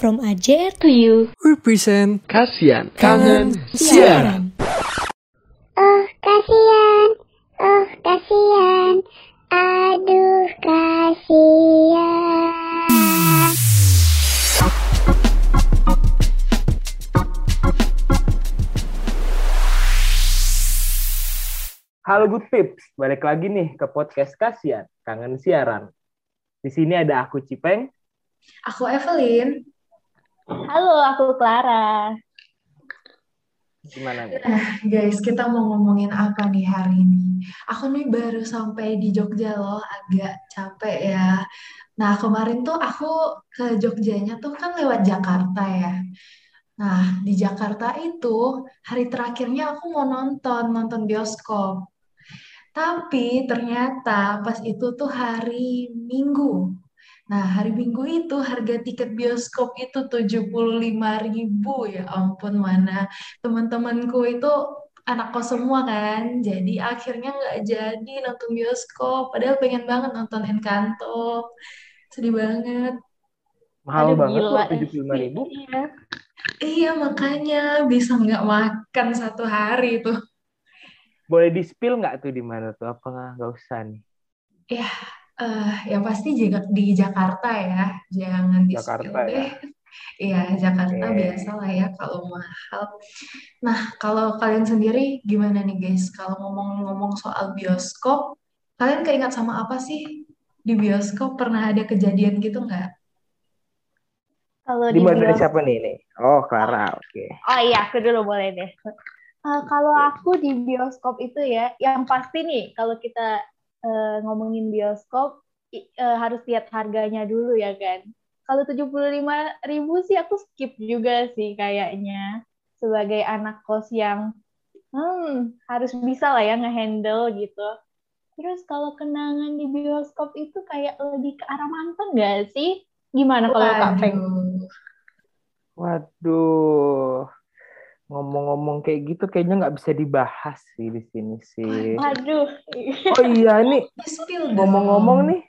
From AJR to you. Represent Kasian Kangen Siaran. Oh kasihan, oh kasihan, aduh kasihan. Halo Good Pips, balik lagi nih ke podcast Kasian Kangen Siaran. Di sini ada aku Cipeng. Aku Evelyn. Halo, aku Clara. Gimana nih? Nah, guys, kita mau ngomongin apa nih hari ini? Aku nih baru sampai di Jogja loh, agak capek ya. Nah, kemarin tuh aku ke Jogjanya tuh kan lewat Jakarta ya. Nah, di Jakarta itu hari terakhirnya aku mau nonton, nonton bioskop. Tapi ternyata pas itu tuh hari Minggu. Nah, hari Minggu itu harga tiket bioskop itu 75.000 ya ampun mana teman-temanku itu anak kos semua kan. Jadi akhirnya nggak jadi nonton bioskop. Padahal pengen banget nonton Encanto. Sedih banget. Mahal Aduh, banget gila. loh, 75 ribu. Iya. Iya makanya bisa nggak makan satu hari tuh. Boleh di-spill nggak tuh di mana tuh? Apa nggak usah nih? Eh, ya pasti juga di Jakarta ya. Jangan di Jakarta ya. Iya, Jakarta Oke. biasa lah ya kalau mahal. Nah, kalau kalian sendiri gimana nih guys? Kalau ngomong-ngomong soal bioskop, kalian keingat sama apa sih di bioskop? Pernah ada kejadian gitu nggak? Kalau Di di mana dari bios- siapa nih nih? Oh, Clara. Oke. Oh iya, aku dulu boleh deh. Eh, kalau aku di bioskop itu ya, yang pasti nih, kalau kita eh, ngomongin bioskop, eh, harus lihat harganya dulu ya kan. Kalau 75.000 ribu sih aku skip juga sih kayaknya. Sebagai anak kos yang hmm, harus bisa lah ya ngehandle gitu. Terus kalau kenangan di bioskop itu kayak lebih ke arah mantan nggak sih? Gimana kalau Kak Feng? Waduh. Ngomong-ngomong kayak gitu kayaknya nggak bisa dibahas sih di sini sih. Aduh. Oh iya nih, ngomong-ngomong nih,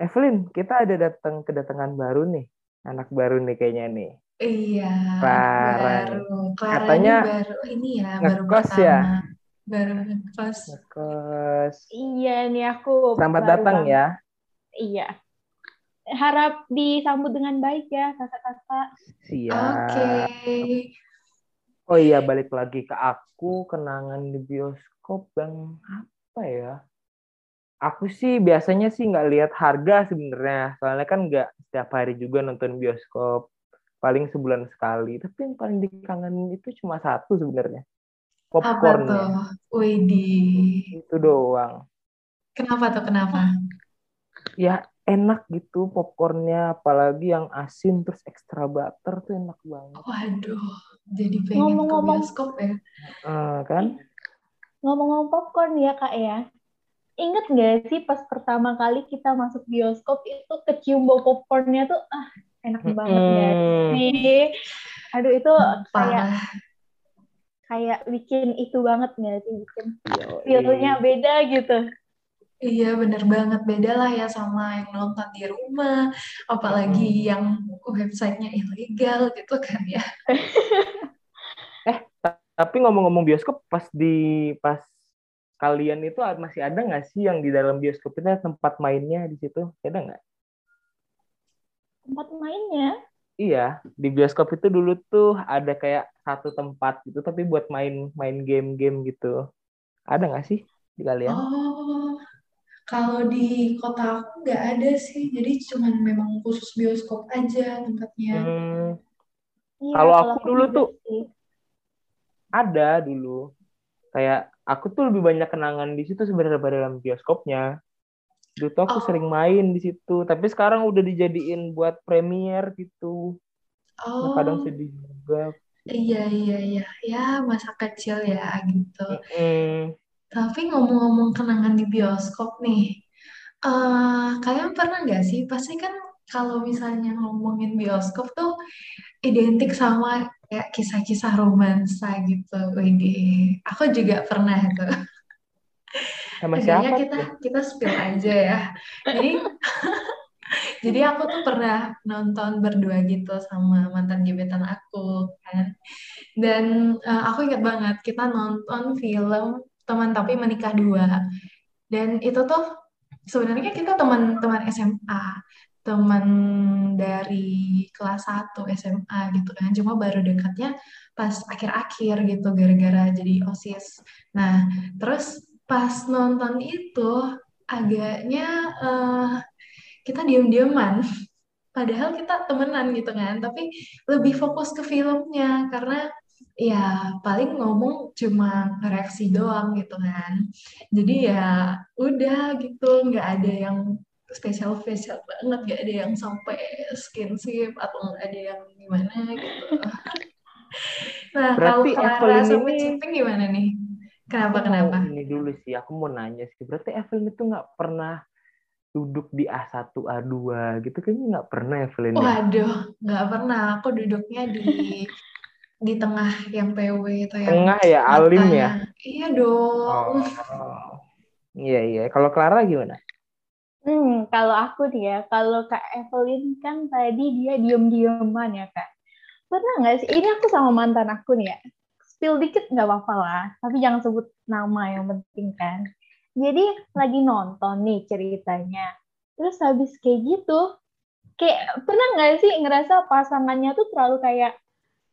Evelyn, kita ada datang kedatangan baru nih. Anak baru nih kayaknya nih. Iya, Clara baru. Clara Katanya ini baru ini ya, baru ngekos pertama. ya? Baru ngekos. Kos. Iya nih aku. Selamat baru datang ya. Iya. Harap disambut dengan baik ya kakak-kakak. Siap. Oke. Oh iya, balik lagi ke aku kenangan di bioskop yang apa ya? Aku sih biasanya sih nggak lihat harga sebenarnya, soalnya kan nggak setiap hari juga nonton bioskop, paling sebulan sekali. Tapi yang paling dikangenin itu cuma satu sebenarnya, Apa tuh? Widih. Itu doang. Kenapa tuh? Kenapa? Ya enak gitu popcornnya, apalagi yang asin terus extra butter tuh enak banget. Waduh, jadi pengen ke Ngomong-ngomong- bioskop ya. Eh, kan? Ngomong-ngomong popcorn ya kak ya. Ingat nggak sih pas pertama kali kita masuk bioskop itu kecium bau popcornnya tuh ah enak banget nggak Mm-mm. sih? Aduh itu kayak Parah. kayak bikin itu banget nggak sih bikin feel-nya beda gitu. Iya, bener banget. Beda lah ya sama yang nonton di rumah. Apalagi yang websitenya ilegal gitu kan ya. Tapi ngomong-ngomong bioskop, pas di pas kalian itu masih ada nggak sih yang di dalam bioskop itu tempat mainnya di situ? Ada nggak? Tempat mainnya Iya, di bioskop itu dulu tuh ada kayak satu tempat gitu, tapi buat main main game-game gitu. Ada nggak sih di kalian? Oh, kalau di kota aku nggak ada sih. Jadi cuman memang khusus bioskop aja tempatnya. Hmm, Iya, Kalau aku dulu tuh- sih. ada dulu. Kayak aku tuh lebih banyak kenangan di situ sebenarnya daripada dalam bioskopnya. Dulu tuh aku Oh. sering main di situ, tapi sekarang udah dijadiin buat premier gitu. Nah, Oh, kadang sedih juga. iya iya iya. Ya, masa kecil ya gitu. Mm, Tapi ngomong-ngomong kenangan di bioskop nih, eh kalian pernah nggak sih? Pasti kan kalau misalnya ngomongin bioskop tuh identik sama kayak kisah-kisah romansa gitu. Widih, aku juga pernah tuh. sama siapa kita tuh? kita spill aja ya. Jadi Jadi aku tuh pernah nonton berdua gitu sama mantan gebetan aku kan. Dan eh, aku ingat banget kita nonton film Teman Tapi Menikah Dua. Dan itu tuh sebenarnya kita teman-teman SMA, teman dari kelas 1 SMA gitu kan. Cuma baru dekatnya pas akhir-akhir gitu gara-gara jadi OSIS. Nah, terus pas nonton itu agaknya eh, kita diem-dieman. Padahal kita temenan gitu kan, tapi lebih fokus ke filmnya karena ya paling ngomong cuma reaksi doang gitu kan. Jadi ya udah gitu, nggak ada yang spesial spesial banget, nggak ada yang sampai skinship atau nggak ada yang gimana gitu. Nah, kalau Berarti Clara Evelyn sama ini- Cipeng gimana nih? Kenapa Aku kenapa? ini dulu sih, aku mau nanya sih. Berarti Evelyn itu nggak pernah duduk di A1, A2 gitu. Kayaknya nggak pernah Evelyn ya. Waduh, nggak pernah. Aku duduknya di di tengah yang PW itu yang Tengah ya, alim ya. matanya. Iya dong. Oh. Iya, iya. Kalau Clara gimana? Hmm, kalau aku nih ya, kalau Kak Evelyn kan tadi dia diem-dieman ya Kak. Pernah nggak sih? Ini aku sama mantan aku nih ya. Spill dikit nggak apa-apa lah, tapi jangan sebut nama yang penting kan. Jadi lagi nonton nih ceritanya. Terus habis kayak gitu, kayak pernah nggak sih ngerasa pasangannya tuh terlalu kayak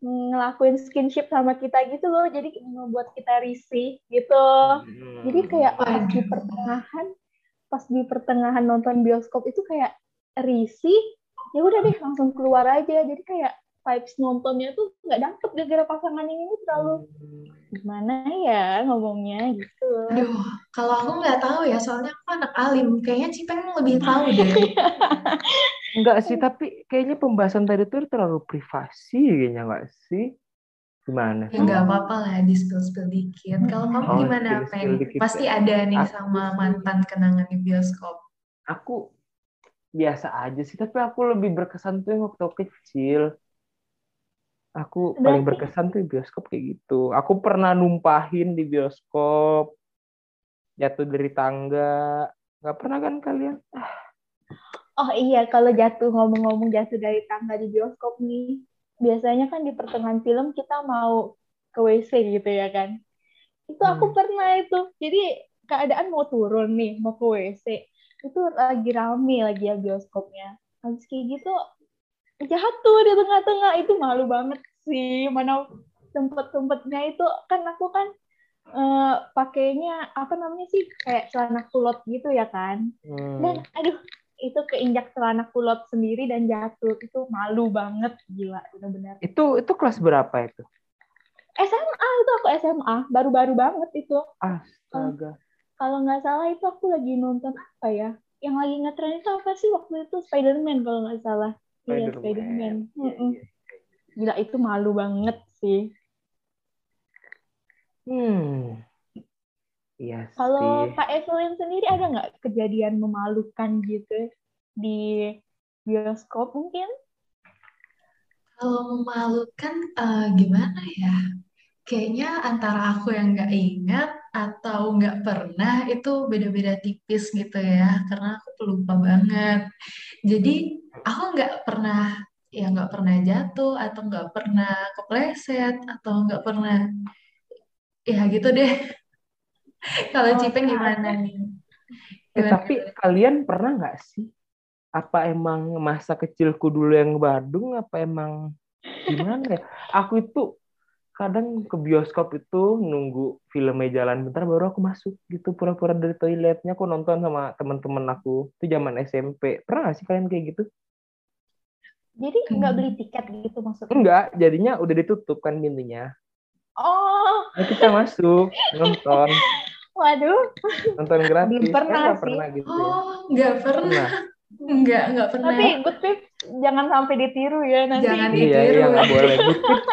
ngelakuin skinship sama kita gitu loh, jadi membuat kita risih gitu. Jadi kayak pas di pertengahan, pas di pertengahan nonton bioskop itu kayak risih, ya udah deh langsung keluar aja. Jadi kayak vibes nontonnya tuh nggak dapet gara-gara pasangan ini terlalu gimana ya ngomongnya gitu. Aduh, kalau aku nggak tahu ya, soalnya aku anak alim. Kayaknya Cipeng lebih tahu deh. Enggak sih, tapi kayaknya pembahasan tadi tuh terlalu privasi kayaknya nggak sih? Gimana Ya sih? nggak apa-apa lah, di spill-spill dikit. Kalau kamu Oh, gimana, Peng? dikit Pasti ya. ada nih Aku sama mantan kenangan di bioskop. Aku biasa aja sih, tapi aku lebih berkesan tuh yang waktu kecil. Aku paling Berarti- berkesan tuh di bioskop kayak gitu. Aku pernah numpahin di bioskop, jatuh dari tangga. Nggak pernah kan kalian? Oh iya, kalau jatuh ngomong-ngomong jatuh dari tangga di bioskop nih, biasanya kan di pertengahan film kita mau ke WC gitu ya kan. Itu aku Hmm. pernah itu. Jadi keadaan mau turun nih, mau ke WC. Itu lagi rame lagi ya bioskopnya. Habis kayak gitu jatuh di tengah-tengah itu malu banget sih. Mana tempat-tempatnya itu kan aku kan eh, pakainya apa namanya sih kayak celana kulot gitu ya kan. Hmm. Dan aduh, itu keinjak celana kulot sendiri dan jatuh. Itu malu banget, gila, benar-benar. Itu itu kelas berapa itu? SMA itu aku SMA, baru-baru banget itu. Astaga. Kalau nggak salah itu aku lagi nonton apa ya? Yang lagi ngetren itu apa sih waktu itu Spider-Man kalau nggak salah. Iya, Spider-Man. Spider-Man. Iya, iya. Gila, itu malu banget sih. Hmm. Iya Kalau sih. Kak Evelyn sendiri ada nggak kejadian memalukan gitu di bioskop mungkin? Kalau memalukan, eh, gimana ya? Kayaknya antara aku yang nggak ingat atau nggak pernah itu beda-beda tipis gitu ya, karena aku pelupa banget. Jadi aku nggak pernah, ya nggak pernah jatuh atau nggak pernah kepleset atau nggak pernah, ya gitu deh. Kalau Oh, Cipeng gimana nih? Eh, tapi gimana? kalian pernah nggak sih? Apa emang masa kecilku dulu yang Badung? Apa emang gimana ya? Aku itu kadang ke bioskop itu nunggu filmnya jalan bentar baru aku masuk gitu pura-pura dari toiletnya aku nonton sama teman-teman aku itu zaman SMP pernah nggak sih kalian kayak gitu Jadi nggak Hmm. beli tiket gitu maksudnya? enggak jadinya udah ditutup kan pintunya Oh, nah, kita masuk nonton waduh. nonton gratis Belum pernah Kan sih. pernah gitu ya Oh, nggak pernah. pernah Nggak, nggak pernah. Tapi good tips jangan sampai ditiru ya nanti. Jangan iya ditiru. iya nggak boleh good tips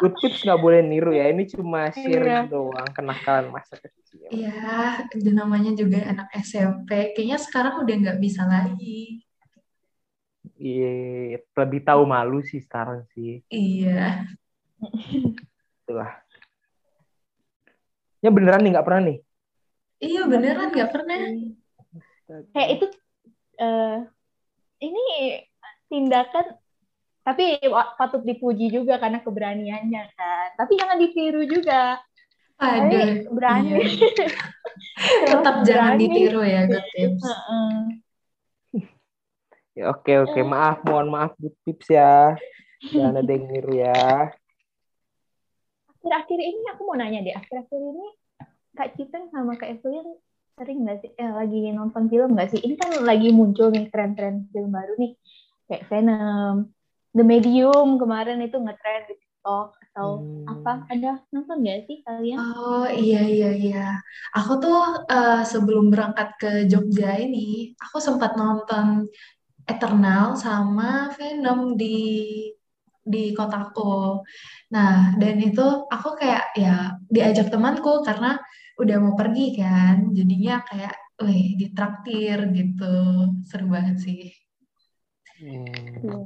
good tips nggak boleh niru ya ini cuma sharing Iya. doang kenakalan masa kecil Iya, itu namanya juga anak SMP. Kayaknya sekarang udah nggak bisa lagi. iya lebih tahu malu sih sekarang sih Iya. itulah ya beneran nih nggak pernah nih Iya beneran nggak pernah. Kayak itu eh ini tindakan tapi patut dipuji juga karena keberaniannya kan. Tapi jangan ditiru juga. Aduh, Tapi berani. iya. Tetap jangan Berani. ditiru ya, good tips. Heeh. Ya, oke oke maaf mohon maaf good tips ya jangan ada yang niru ya Akhir-akhir ini aku mau nanya deh. Akhir-akhir ini Kak Cipeng sama Kak Evelyn sering nggak sih eh, lagi nonton film nggak sih? Ini kan lagi muncul nih tren-tren film baru nih kayak Venom, The Medium kemarin itu ngetren di TikTok atau Hmm. apa? Ada nonton nggak sih kalian? Oh iya iya iya. Aku tuh eh, sebelum berangkat ke Jogja ini, aku sempat nonton Eternal sama Venom di di kotaku. Nah, dan itu aku kayak ya diajak temanku karena udah mau pergi kan. Jadinya kayak, wih, ditraktir gitu. Seru banget sih. Hmm. Iya.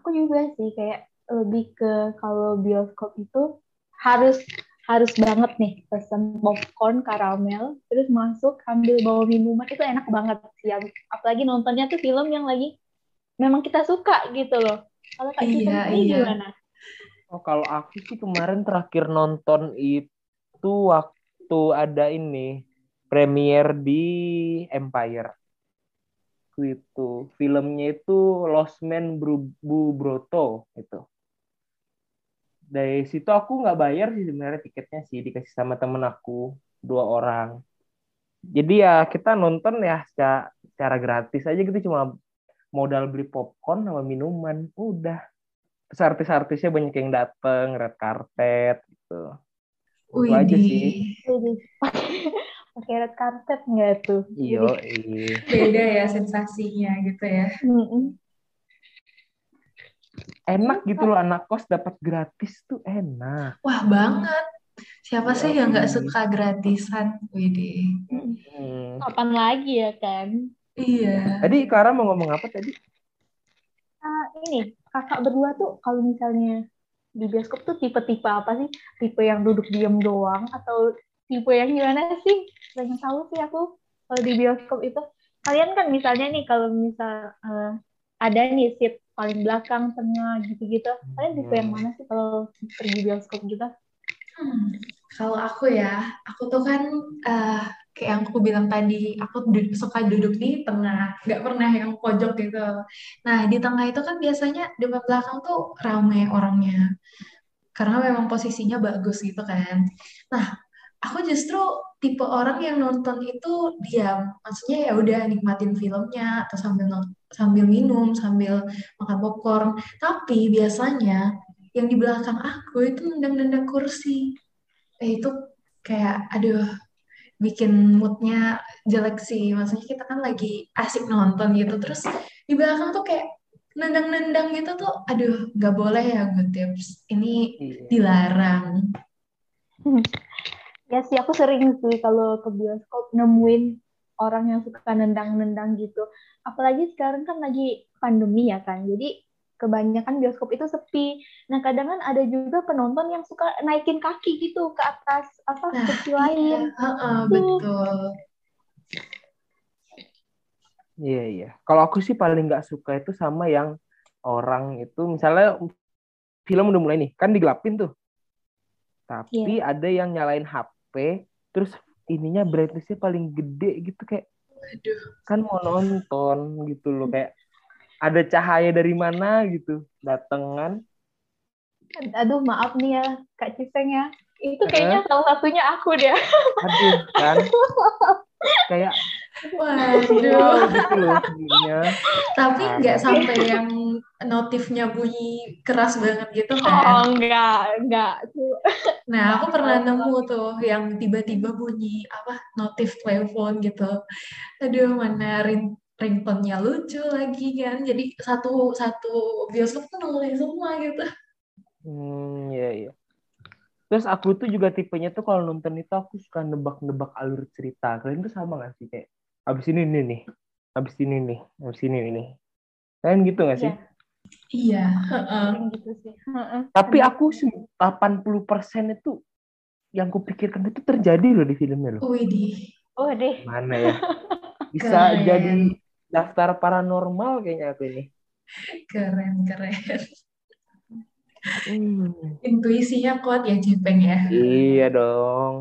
Aku juga sih kayak lebih ke kalau bioskop itu harus harus banget nih pesen popcorn karamel terus masuk ambil bawa minuman itu enak banget sih Yang- apalagi nontonnya tuh film yang lagi memang kita suka gitu loh kalau kak Cita Iya, iya. gimana Oh, kalau aku sih kemarin terakhir nonton itu waktu ada ini premier di Empire. Itu filmnya itu Lost Man Bru- Bu Broto itu. Dari situ aku nggak bayar sih sebenarnya tiketnya sih dikasih sama temen aku dua orang. Jadi ya kita nonton ya secara, secara gratis aja gitu cuma modal beli popcorn sama minuman udah terus artis-artisnya banyak yang dateng red carpet gitu Itu aja sih. Pakai red carpet nggak tuh iya. Beda ya sensasinya gitu ya. enak gitu loh anak kos dapat gratis tuh enak Wah, banget. Siapa sih yang nggak suka gratisan? Widih. Hmm. kapan lagi ya kan Iya. tadi Clara mau ngomong apa tadi Ah, ini kakak berdua tuh kalau misalnya di bioskop tuh tipe-tipe apa sih? Tipe yang duduk diam doang atau tipe yang gimana sih? Pengen tahu sih aku kalau di bioskop itu. Kalian kan misalnya nih kalau misal eh, ada nih seat paling belakang, tengah gitu-gitu. Kalian tipe yang mana sih kalau pergi bioskop gitu? Hmm, Kalau aku ya, aku tuh kan eh, kayak yang aku bilang tadi, aku du- suka duduk di tengah, nggak pernah yang pojok gitu. Nah, di tengah itu kan biasanya depan belakang tuh rame orangnya, karena memang posisinya bagus gitu kan. Nah, aku justru tipe orang yang nonton itu diam, maksudnya ya udah nikmatin filmnya atau sambil sambil minum, sambil makan popcorn. Tapi biasanya yang di belakang aku itu nendang-nendang kursi. Eh, itu kayak aduh bikin moodnya jelek sih. Maksudnya kita kan lagi asik nonton gitu, terus di belakang tuh kayak nendang-nendang gitu tuh, aduh nggak boleh ya good tips. Ini Iya. dilarang. Ya sih, aku sering sih kalau ke bioskop nemuin orang yang suka nendang-nendang gitu. Apalagi sekarang kan lagi pandemi ya kan. Jadi kebanyakan bioskop itu sepi. Nah, kadang kan ada juga penonton yang suka naikin kaki gitu ke atas apa Nah, kursi iya, lain. heeh, betul. Iya iya. Kalau aku sih paling nggak suka itu sama yang orang itu misalnya film udah mulai nih, kan digelapin tuh. Tapi ada yang nyalain HP, terus ininya brightness-nya paling gede gitu kayak Aduh. kan mau nonton gitu loh kayak ada cahaya dari mana gitu datengan Aduh, maaf nih ya, Kak Cipeng ya. Itu kayaknya salah satunya aku deh. aduh kan kayak Waduh. gitu loh Tapi Parah. nggak sampai yang notifnya bunyi keras banget gitu Oh, kan. enggak, enggak. Nah, aku pernah nemu tuh yang tiba-tiba bunyi apa notif telepon gitu. Aduh, mana ringtone-nya lucu lagi kan. Jadi satu satu bioskop tuh noleh semua gitu. hmm iya iya terus aku tuh juga tipenya tuh kalau nonton itu aku suka nebak-nebak alur cerita kalian tuh sama gak sih kayak abis ini nih nih abis ini nih abis ini nih kalian gitu gak sih Iya. Iya, gitu sih. Heeh. tapi aku sem- 80% itu yang kupikirkan itu terjadi loh di filmnya loh Widih. Oh deh. mana ya bisa Keren. jadi daftar paranormal kayaknya aku ini. Keren, keren. Hmm. Intuisinya kuat ya Cipeng ya. Iya dong.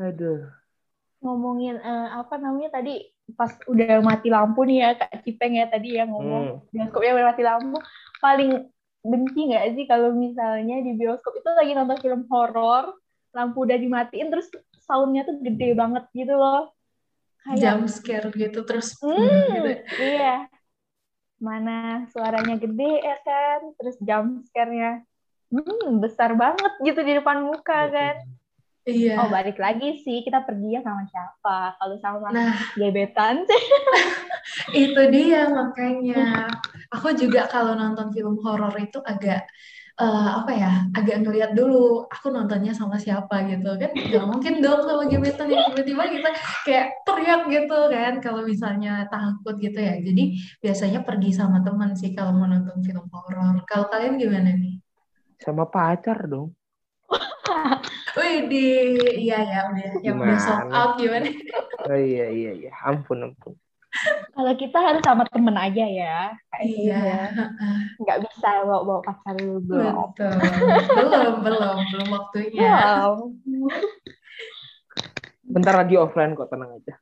Aduh. Ngomongin eh, apa namanya tadi pas udah mati lampu nih ya Kak Cipeng ya tadi yang ngomong Hmm. bioskopnya udah mati lampu paling benci nggak sih kalau misalnya di bioskop itu lagi nonton film horor lampu udah dimatiin terus soundnya tuh gede banget gitu loh kayak Jump scare gitu terus Hmm, gitu. iya. Mana suaranya gede ya kan, terus jump scare-nya hmm, besar banget gitu di depan muka kan. Iya. Oh, balik lagi sih, kita pergi ya sama siapa? Kalau sama Nah, gebetan sih. itu dia makanya. Aku juga kalau nonton film horor itu agak eh, apa ya, agak ngeliat dulu aku nontonnya sama siapa gitu kan. Gak mungkin dong sama gebetan yang tiba-tiba kita kayak teriak gitu kan kalau misalnya takut gitu ya. Jadi biasanya pergi sama teman sih kalau mau nonton film horor. Kalau kalian gimana nih? Sama pacar dong. Wih, di iya ya udah yang udah sold out gimana? Oh iya iya iya. Ampun ampun. Kalau kita harus sama temen aja ya. Kayak gitu Iya, ya. Nggak bisa bawa-bawa pacar dulu belum. betul. Belum, belum, belum waktunya. Wow. Bentar lagi offline kok tenang aja.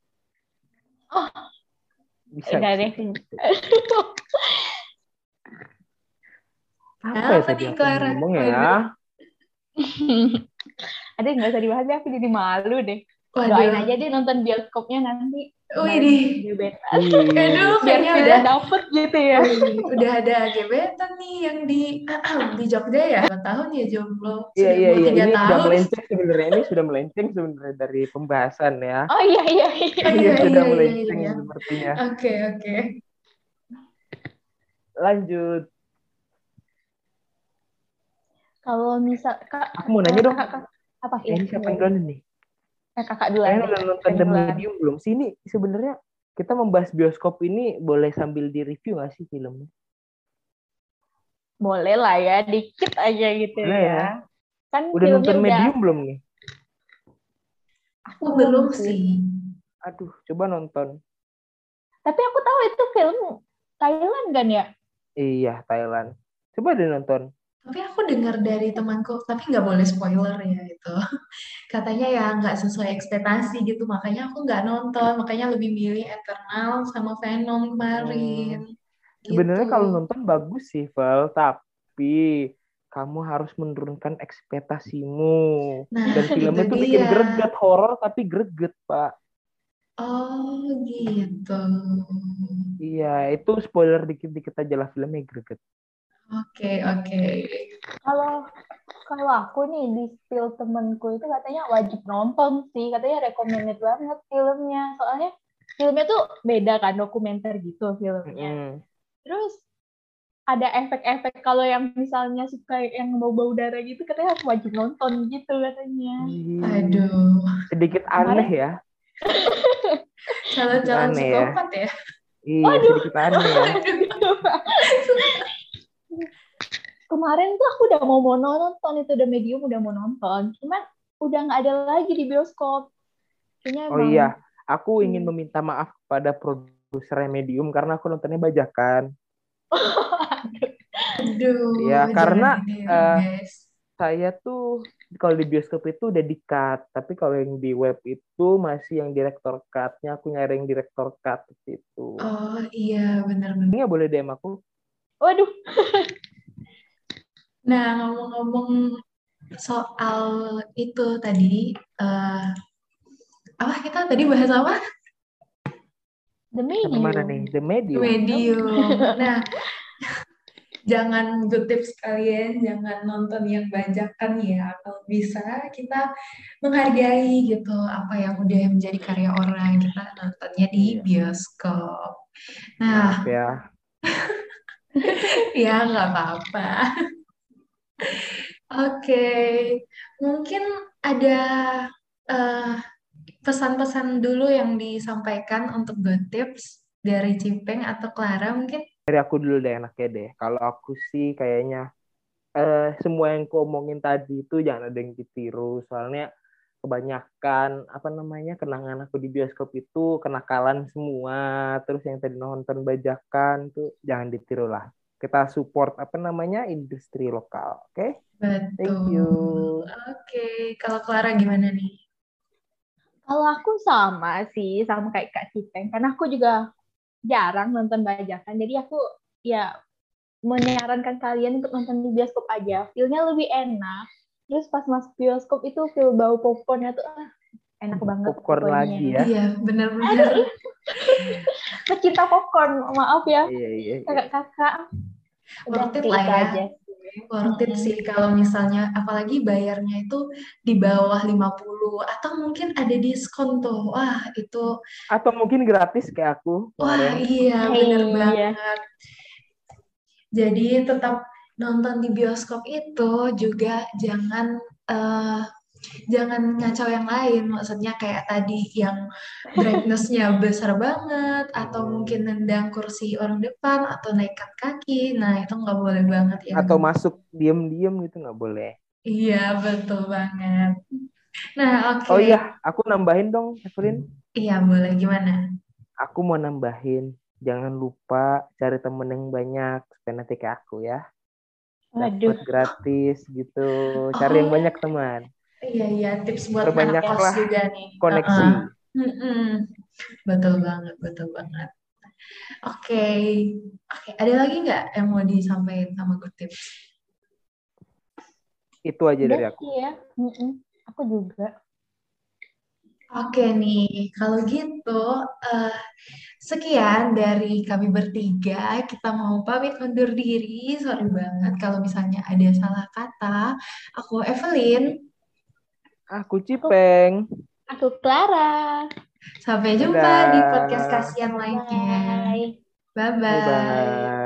Oh. Bisa. Udah deh. Apa ya tadi aku ngomong ya? Aduh, nggak usah dibahas deh, aku jadi malu deh. Doain Waduh, aja deh nonton bioskopnya nanti. Wih. Gebetan. Aduh, kayaknya udah, dapet gitu ya. udah ada gebetan nih yang di di Jogja ya. Dua tahun ya jomblo. Iya Sudah iya iya ini sudah tahun. melenceng sebenarnya ini sudah melenceng sebenarnya dari pembahasan ya. Oh iya iya iya. Iya iya, sudah iya, melenceng iya. sepertinya. Oke, oke. Lanjut. Kalau misal kak, Aku mau nanya dong. kakak, kakak- apa Eh, ini siapa yang duluan nih? Eh, kakak duluan. Kalian udah nonton The. Medium belum? Sini sebenarnya kita membahas bioskop ini boleh sambil di review nggak sih filmnya? Boleh lah ya, dikit aja gitu Boleh ya. ya. Kan Udah nonton udah- Medium belum nih? Aku belum sih. Aduh, coba nonton. Tapi aku tahu itu film Thailand kan ya? Iya, Thailand. Coba deh nonton. Tapi aku dengar dari temanku, tapi nggak boleh spoiler ya itu. Katanya ya nggak sesuai ekspektasi gitu, makanya aku nggak nonton. Makanya lebih milih Eternal sama Venom kemarin. Sebenarnya Gitu. kalau nonton bagus sih, Val, tapi kamu harus menurunkan ekspektasimu. Nah, Dan filmnya itu tuh bikin greget, horor tapi greget, Pak. Oh gitu. Iya, itu spoiler dikit-dikit aja lah filmnya greget. Oke oke. Kalau kalau aku nih di spill temenku itu katanya wajib nonton sih, katanya recommended banget filmnya. Soalnya filmnya tuh beda kan dokumenter gitu filmnya. Mm. Terus ada efek-efek kalau yang misalnya suka yang bau-bau darah gitu katanya harus wajib nonton gitu katanya. Aduh, Sedikit aneh ya. calon-calon Aneh ya. psikopat ya. Iya, sedikit aneh ya. Kemarin tuh aku udah mau mau nonton itu udah medium udah mau nonton, cuman udah nggak ada lagi di bioskop. Kayaknya Oh emang iya, aku ingin Hmm. meminta maaf kepada produser Medium karena aku nontonnya bajakan. Aduh, Ya, karena, guys. Saya tuh kalau di bioskop itu udah di-cut, tapi kalau yang di web itu masih yang director cut-nya, aku nyari yang director cut itu. Oh iya, benar-benar. Ini nggak boleh DM aku. Waduh, Nah, ngomong-ngomong soal itu tadi, eh apa kita tadi bahas apa? the medium. mana nih? The Medium. Medium. Nah, jangan good tips kalian, jangan nonton yang bajakan ya. Kalau bisa kita menghargai gitu apa yang udah menjadi karya orang, kita nontonnya di Iya. bioskop. Nah, Maaf ya. ya nggak apa-apa. Oke, mungkin ada eh, pesan-pesan dulu yang disampaikan untuk good tips dari Cipeng atau Clara mungkin. Dari aku dulu deh enaknya deh. Kalau aku sih kayaknya eh semua yang kau omongin tadi itu jangan ada yang ditiru. Soalnya kebanyakan apa namanya kenangan aku di bioskop itu kenakalan semua terus yang tadi nonton bajakan tuh jangan ditiru lah kita support apa namanya industri lokal oke Betul. thank you Oke, kalau Clara gimana nih? Kalau aku sama sih, sama kayak Kak Cipeng. Karena aku juga jarang nonton bajakan. Jadi aku ya menyarankan kalian untuk nonton di bioskop aja. Feel-nya lebih enak. Terus pas masuk bioskop itu feel bau popcornnya tuh ah, enak banget. popcorn pokoknya. lagi ya Iya, benar-benar. Pecinta popcorn, maaf ya iya iya, iya. Worth it lah ya. aja. Worth it sih kalau misalnya apalagi bayarnya itu di bawah 50 atau mungkin ada diskon tuh. Wah, itu atau mungkin gratis kayak aku wah kemarin iya bener Iya. banget. Jadi tetap nonton di bioskop itu juga jangan eh, jangan ngacau yang lain. Maksudnya kayak tadi yang brightness-nya besar banget atau mungkin nendang kursi orang depan atau naikkan kaki. Nah, itu nggak boleh banget ya. atau masuk diem-diem gitu nggak boleh Iya, betul banget. Nah, oke. oh iya aku nambahin dong Evelyn Iya, boleh. Gimana? aku mau nambahin jangan lupa cari temen yang banyak supaya nanti kayak aku ya dapat gratis gitu cari yang Oh. banyak teman Iya, iya. Tips buat anak Perbanyaklah kos juga nih. koneksi Uh-uh. Mm-mm. Betul banget, betul banget. Oke. Oke, ada lagi nggak yang mau disampaikan sama good tips? itu aja dari aku sih ya. Mm-mm. Aku juga. Oke nih, kalau gitu eh, sekian dari kami bertiga. Kita mau pamit undur diri. Sorry banget kalau misalnya ada salah kata. Aku Evelyn. Aku Cipeng Aku Clara. Sampai jumpa Dadah. di podcast kasihan lainnya. Bye. Bye-bye. bye bye